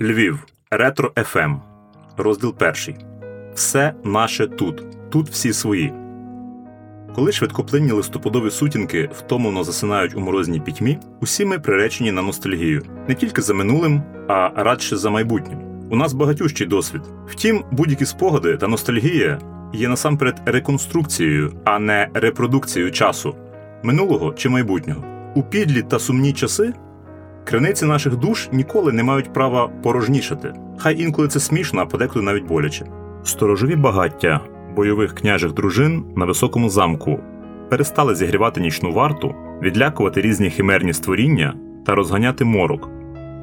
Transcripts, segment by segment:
Львів. Ретро ФМ. Розділ перший. Все наше тут. Тут всі свої. Коли швидкоплинні листопадові сутінки втомлено засинають у морозній пітьмі, усі ми приречені на ностальгію не тільки за минулим, а радше за майбутнім. У нас багатющий досвід. Втім, будь-які спогади та ностальгія є насамперед реконструкцією, а не репродукцією часу минулого чи майбутнього. У підлі та сумні часи криниці наших душ ніколи не мають права порожнішати. Хай інколи це смішно, а подекуди навіть боляче. Сторожові багаття бойових княжих дружин на високому замку перестали зігрівати нічну варту, відлякувати різні химерні створіння та розганяти морок,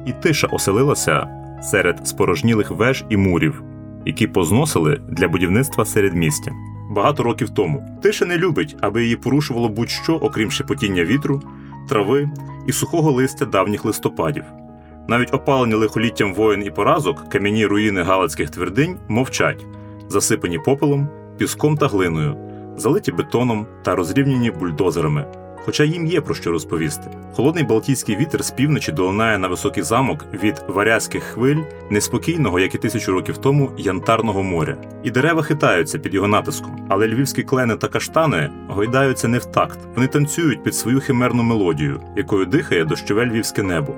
і тиша оселилася серед спорожнілих веж і мурів, які позносили для будівництва середмістя. Багато років тому тиша не любить, аби її порушувало будь-що, окрім шепотіння вітру, трави і сухого листя давніх листопадів. Навіть опалені лихоліттям воїн і поразок кам'яні руїни галицьких твердинь мовчать, засипані попелом, піском та глиною, залиті бетоном та розрівняні бульдозерами. Хоча їм є про що розповісти. Холодний Балтійський вітер з півночі долинає на високий замок від варязьких хвиль, неспокійного, як і тисячу років тому, янтарного моря. І дерева хитаються під його натиском, але львівські клени та каштани гойдаються не в такт. Вони танцюють під свою химерну мелодію, якою дихає дощове львівське небо,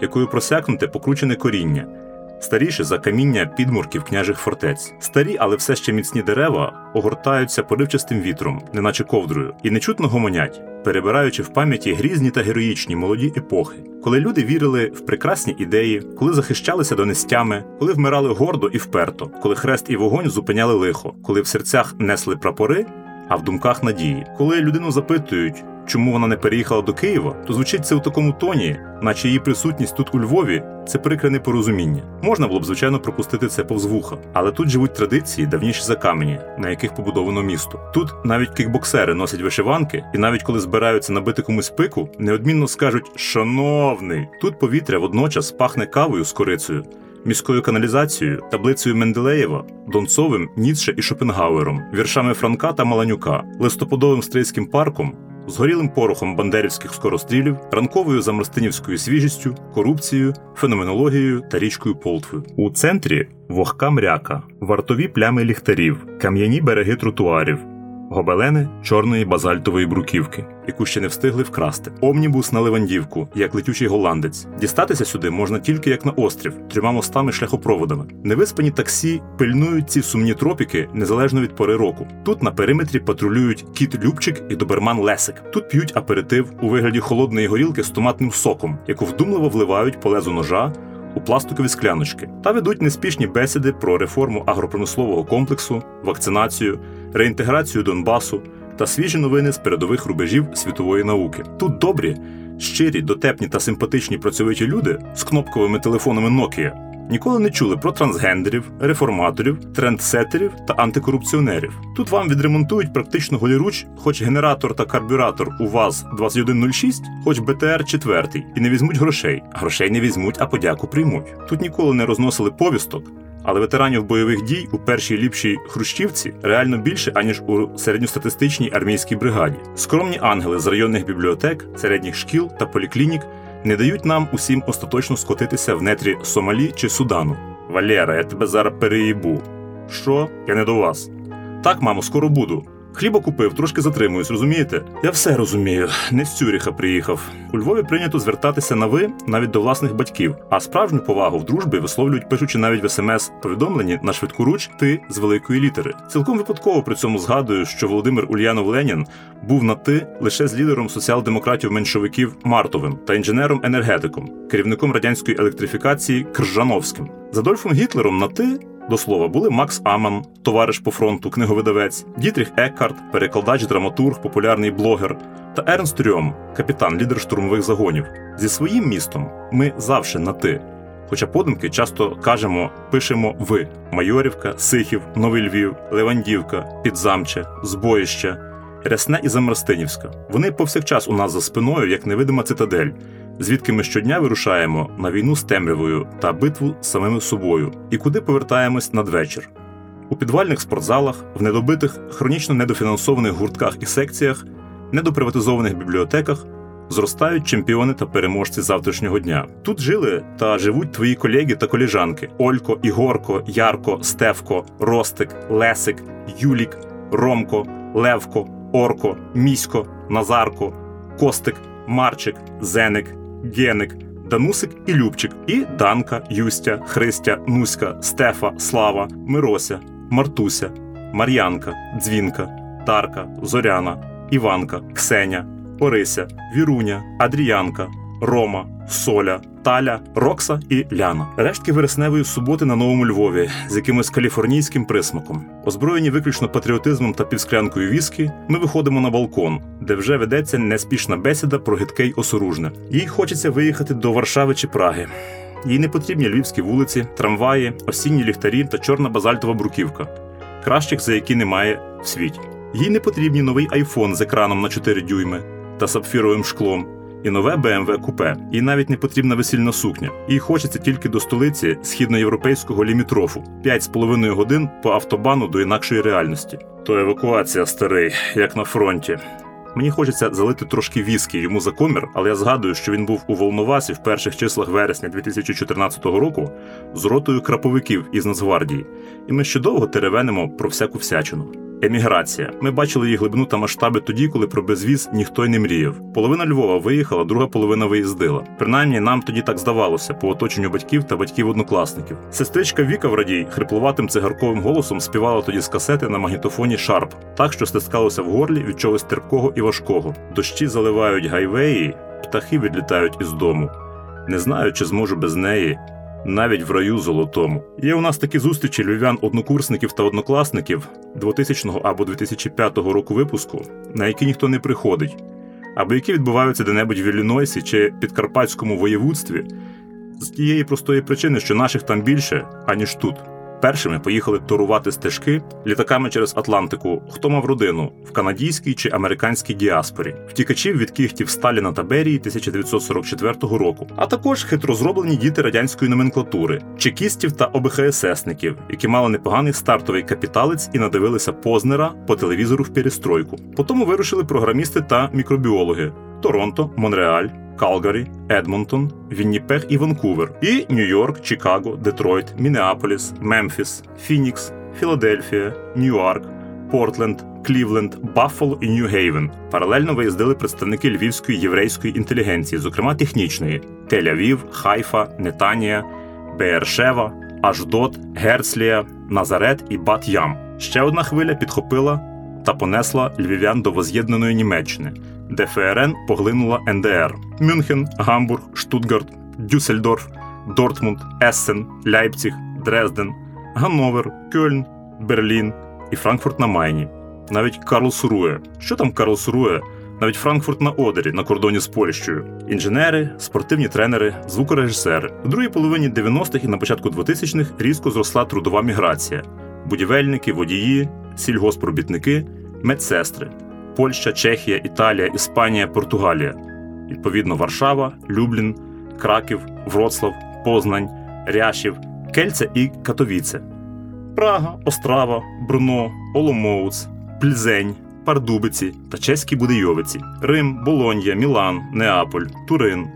якою просякнуте покручене коріння. Старіші за каміння підмурків княжих фортець. Старі, але все ще міцні дерева огортаються поривчастим вітром, неначе ковдрою, і нечутно гомонять, перебираючи в пам'яті грізні та героїчні молоді епохи, коли люди вірили в прекрасні ідеї, коли захищалися донестями, коли вмирали гордо і вперто, коли хрест і вогонь зупиняли лихо, коли в серцях несли прапори, а в думках надії, коли людину запитують. Чому вона не переїхала до Києва, то звучить це у такому тоні, наче її присутність тут у Львові це прикре непорозуміння. Можна було б, звичайно, пропустити це повз вуха, але тут живуть традиції давніші за камені, на яких побудовано місто. Тут навіть кікбоксери носять вишиванки, і навіть коли збираються набити комусь пику, неодмінно скажуть Шановний, тут повітря водночас пахне кавою з корицею. Міською каналізацією, таблицею Менделеєва, Донцовим, Ніцше і Шопенгауером, віршами Франка та Маланюка, листопадовим стрийським парком, згорілим порохом бандерівських скорострілів, ранковою замостинівською свіжістю, корупцією, феноменологією та річкою Полтвою. У центрі вогка мряка, вартові плями ліхтарів, кам'яні береги тротуарів. Гобелени чорної базальтової бруківки, яку ще не встигли вкрасти. Омнібус на Левандівку, як летючий голландець. Дістатися сюди можна тільки як на острів, трьома мостами шляхопроводами. Невиспані таксі пильнують ці сумні тропіки незалежно від пори року. Тут на периметрі патрулюють кіт Любчик і доберман Лесик. Тут п'ють аперитив у вигляді холодної горілки з томатним соком, яку вдумливо вливають по лезу ножа. У пластикові скляночки та ведуть неспішні бесіди про реформу агропромислового комплексу, вакцинацію, реінтеграцію Донбасу та свіжі новини з передових рубежів світової науки. Тут добрі, щирі, дотепні та симпатичні працьовиті люди з кнопковими телефонами Nokia ніколи не чули про трансгендерів, реформаторів, трендсетерів та антикорупціонерів. Тут вам відремонтують практично голіруч, хоч генератор та карбюратор у ВАЗ 2106, хоч БТР 4, і не візьмуть грошей. Грошей не візьмуть, а подяку приймуть. Тут ніколи не розносили повісток. Але ветеранів бойових дій у першій ліпшій хрущівці реально більше аніж у середньостатистичній армійській бригаді. Скромні ангели з районних бібліотек, середніх шкіл та поліклінік не дають нам усім остаточно скотитися в нетрі Сомалі чи Судану. Валера, я тебе зараз переїбу. Що? Я не до вас. Так, мамо, скоро буду. Хліба купив, трошки затримуюсь, розумієте? Я все розумію. Не з Цюріха приїхав. У Львові прийнято звертатися на ви навіть до власних батьків, а справжню повагу в дружбі висловлюють, пишучи навіть в смс-повідомленні на швидку руч ти з великої літери. Цілком випадково при цьому згадую, що Володимир Ульянов Ленін був на ти лише з лідером соціал-демократів-меншовиків Мартовим та інженером-енергетиком, керівником радянської електрифікації Кржановським. З Адольфом Гітлером на ти до слова, були Макс Аман, товариш по фронту, книговидавець, Дітріх Еккарт, перекладач, драматург, популярний блогер, та Ернст Рьом, капітан, лідер штурмових загонів. Зі своїм містом ми завжди на ти. Хоча подумки часто кажемо, пишемо ви: Майорівка, Сихів, Новий Львів, Левандівка, Підзамче, Збоїще, Рясне і Замарстинівська. Вони повсякчас у нас за спиною, як невидима цитадель, звідки ми щодня вирушаємо на війну з темрявою та битву з самими собою, і куди повертаємось надвечір. У підвальних спортзалах, в недобитих, хронічно недофінансованих гуртках і секціях, недоприватизованих бібліотеках Зростають чемпіони та переможці завтрашнього дня. Тут жили та живуть твої колеги та коліжанки: Олько, Ігорко, Ярко, Стевко, Ростик, Лесик, Юлік, Ромко, Левко, Орко, Місько, Назарко, Костик, Марчик, Зеник, Геник, Данусик і Любчик, і Данка, Юстя, Христя, Нуська, Стефа, Слава, Мирося, Мартуся, Мар'янка, Дзвінка, Тарка, Зоряна, Іванка, Ксеня, Орися, Віруня, Адріянка, Рома, Соля, Таля, Рокса і Ляна. Рештки вересневої суботи на новому Львові з якимось каліфорнійським присмаком. Озброєні виключно патріотизмом та півсклянкою віскі, ми виходимо на балкон, де вже ведеться неспішна бесіда про гидке й осоружне. Їй хочеться виїхати до Варшави чи Праги. Їй не потрібні львівські вулиці, трамваї, осінні ліхтарі та чорна базальтова бруківка, кращих за які немає в світі. Їй не потрібні новий айфон з екраном на 4 дюйми та сапфіровим шклом, і нове BMW купе. Їй навіть не потрібна весільна сукня. Їй хочеться тільки до столиці східноєвропейського лімітрофу 5,5 годин по автобану до інакшої реальності. То евакуація старий, як на фронті. Мені хочеться залити трошки віскі йому за комір, але я згадую, що він був у Волновасі в перших числах вересня 2014 року з ротою краповиків із Нацгвардії, і ми ще довго теревенимо про всяку всячину. Еміграція. Ми бачили її глибину та масштаби тоді, коли про безвіз ніхто й не мріяв. Половина Львова виїхала, друга половина виїздила. Принаймні, нам тоді так здавалося по оточенню батьків та батьків однокласників. Сестричка Віка Врадій хриплуватим цигарковим голосом співала тоді з касети на магнітофоні Шарп, так що стискалося в горлі від чогось терпкого і важкого. Дощі заливають гайвеї, птахи відлітають із дому. Не знаю, чи зможу без неї навіть в раю золотому. Є у нас такі зустрічі львів'ян однокурсників та однокласників 2000 або 2005 року випуску, на які ніхто не приходить, або які відбуваються де-небудь в Іллінойсі чи Підкарпатському воєвудстві, з тієї простої причини, що наших там більше, аніж тут. Першими поїхали торувати стежки літаками через Атлантику, хто мав родину в канадійській чи американській діаспорі, втікачів від кігтів Сталіна та Берії 1944 року, а також хитро зроблені діти радянської номенклатури, чекістів та ОБХССників, які мали непоганий стартовий капіталець і надивилися Познера по телевізору в перестройку. Потім вирушили програмісти та мікробіологи Торонто, Монреаль. Калгарі, Едмонтон, Вінніпег і Ванкувер, і Нью-Йорк, Чикаго, Детройт, Мінеаполіс, Мемфіс, Фінікс, Філадельфія, Ньюарк, Портленд, Клівленд, Баффало і Нью-Гейвен. Паралельно виїздили представники львівської єврейської інтелігенції, зокрема технічної: Тель-Авів, Хайфа, Нетанія, Беершева, Ашдод, Герцлія, Назарет і Бат-Ям. Ще одна хвиля підхопила та понесла львів'ян до воз'єднаної Німеччини де ФРН поглинула НДР: Мюнхен, Гамбург, Штутгарт, Дюссельдорф, Дортмунд, Ессен, Ляйпціг, Дрезден, Ганновер, Кьольн, Берлін і Франкфурт на Майні. Навіть Карлсруе. Що там Карлсруе? Навіть Франкфурт на Одері на кордоні з Польщею. Інженери, спортивні тренери, звукорежисери. У другій половині 90-х і на початку 2000-х різко зросла трудова міграція: будівельники, водії, сільгоспробітники, медсестри. Польща, Чехія, Італія, Іспанія, Португалія. Відповідно, Варшава, Люблін, Краків, Вроцлав, Познань, Ряшів, Кельце і Катовіце, Прага, Острава, Бруно, Оломоуц, Пльзень, Пардубиці та чеські Будийовиці, Рим, Болонья, Мілан, Неаполь, Турин,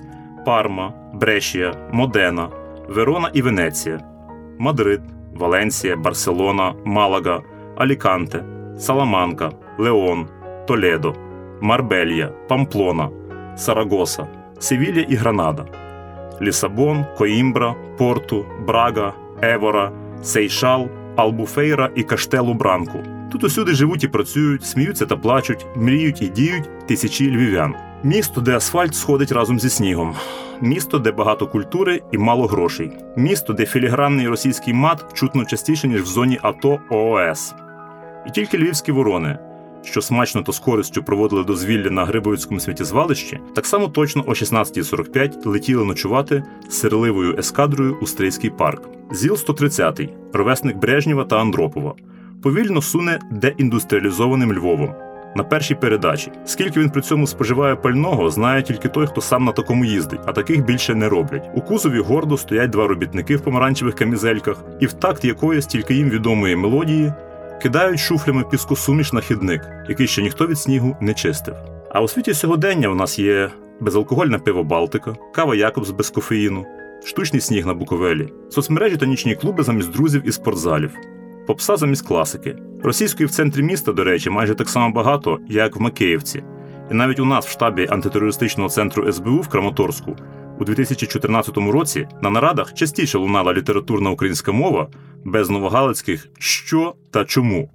Парма, Брешія, Модена, Верона і Венеція, Мадрид, Валенсія, Барселона, Малага, Аліканте, Саламанка, Леон. Толедо, Марбелья, Памплона, Сарагоса, Севілля і Гранада, Лісабон, Коімбра, Порту, Брага, Евора, Сейшал, Албуфейра і Каштелу Бранку. Тут усюди живуть і працюють, сміються та плачуть, мріють і діють тисячі львів'ян. Місто, де асфальт сходить разом зі снігом, місто, де багато культури і мало грошей, місто, де філігранний російський мат чутно частіше ніж в зоні АТО ООС. І тільки львівські ворони що смачно та з користю проводили дозвілля на Грибовицькому сміттєзвалищі, так само точно о 16.45 летіли ночувати з сирливою ескадрою у Стрийський парк. Зіл 130 ровесник Брежнєва та Андропова, повільно суне деіндустріалізованим Львовом. На першій передачі, скільки він при цьому споживає пального, знає тільки той, хто сам на такому їздить, а таких більше не роблять. У кузові гордо стоять два робітники в помаранчевих камізельках, і в такт якоїсь тільки їм відомої мелодії кидають шуфлями піскосуміш на хідник, який ще ніхто від снігу не чистив. А у світі сьогодення у нас є безалкогольне пиво Балтика, кава Якобс без кофеїну, штучний сніг на Буковелі, соцмережі та нічні клуби замість друзів і спортзалів, попса замість класики. Російської в центрі міста, до речі, майже так само багато, як в Макеївці. І навіть у нас в штабі антитерористичного центру СБУ в Краматорську у 2014 році на нарадах частіше лунала літературна українська мова без новогалицьких що та чому.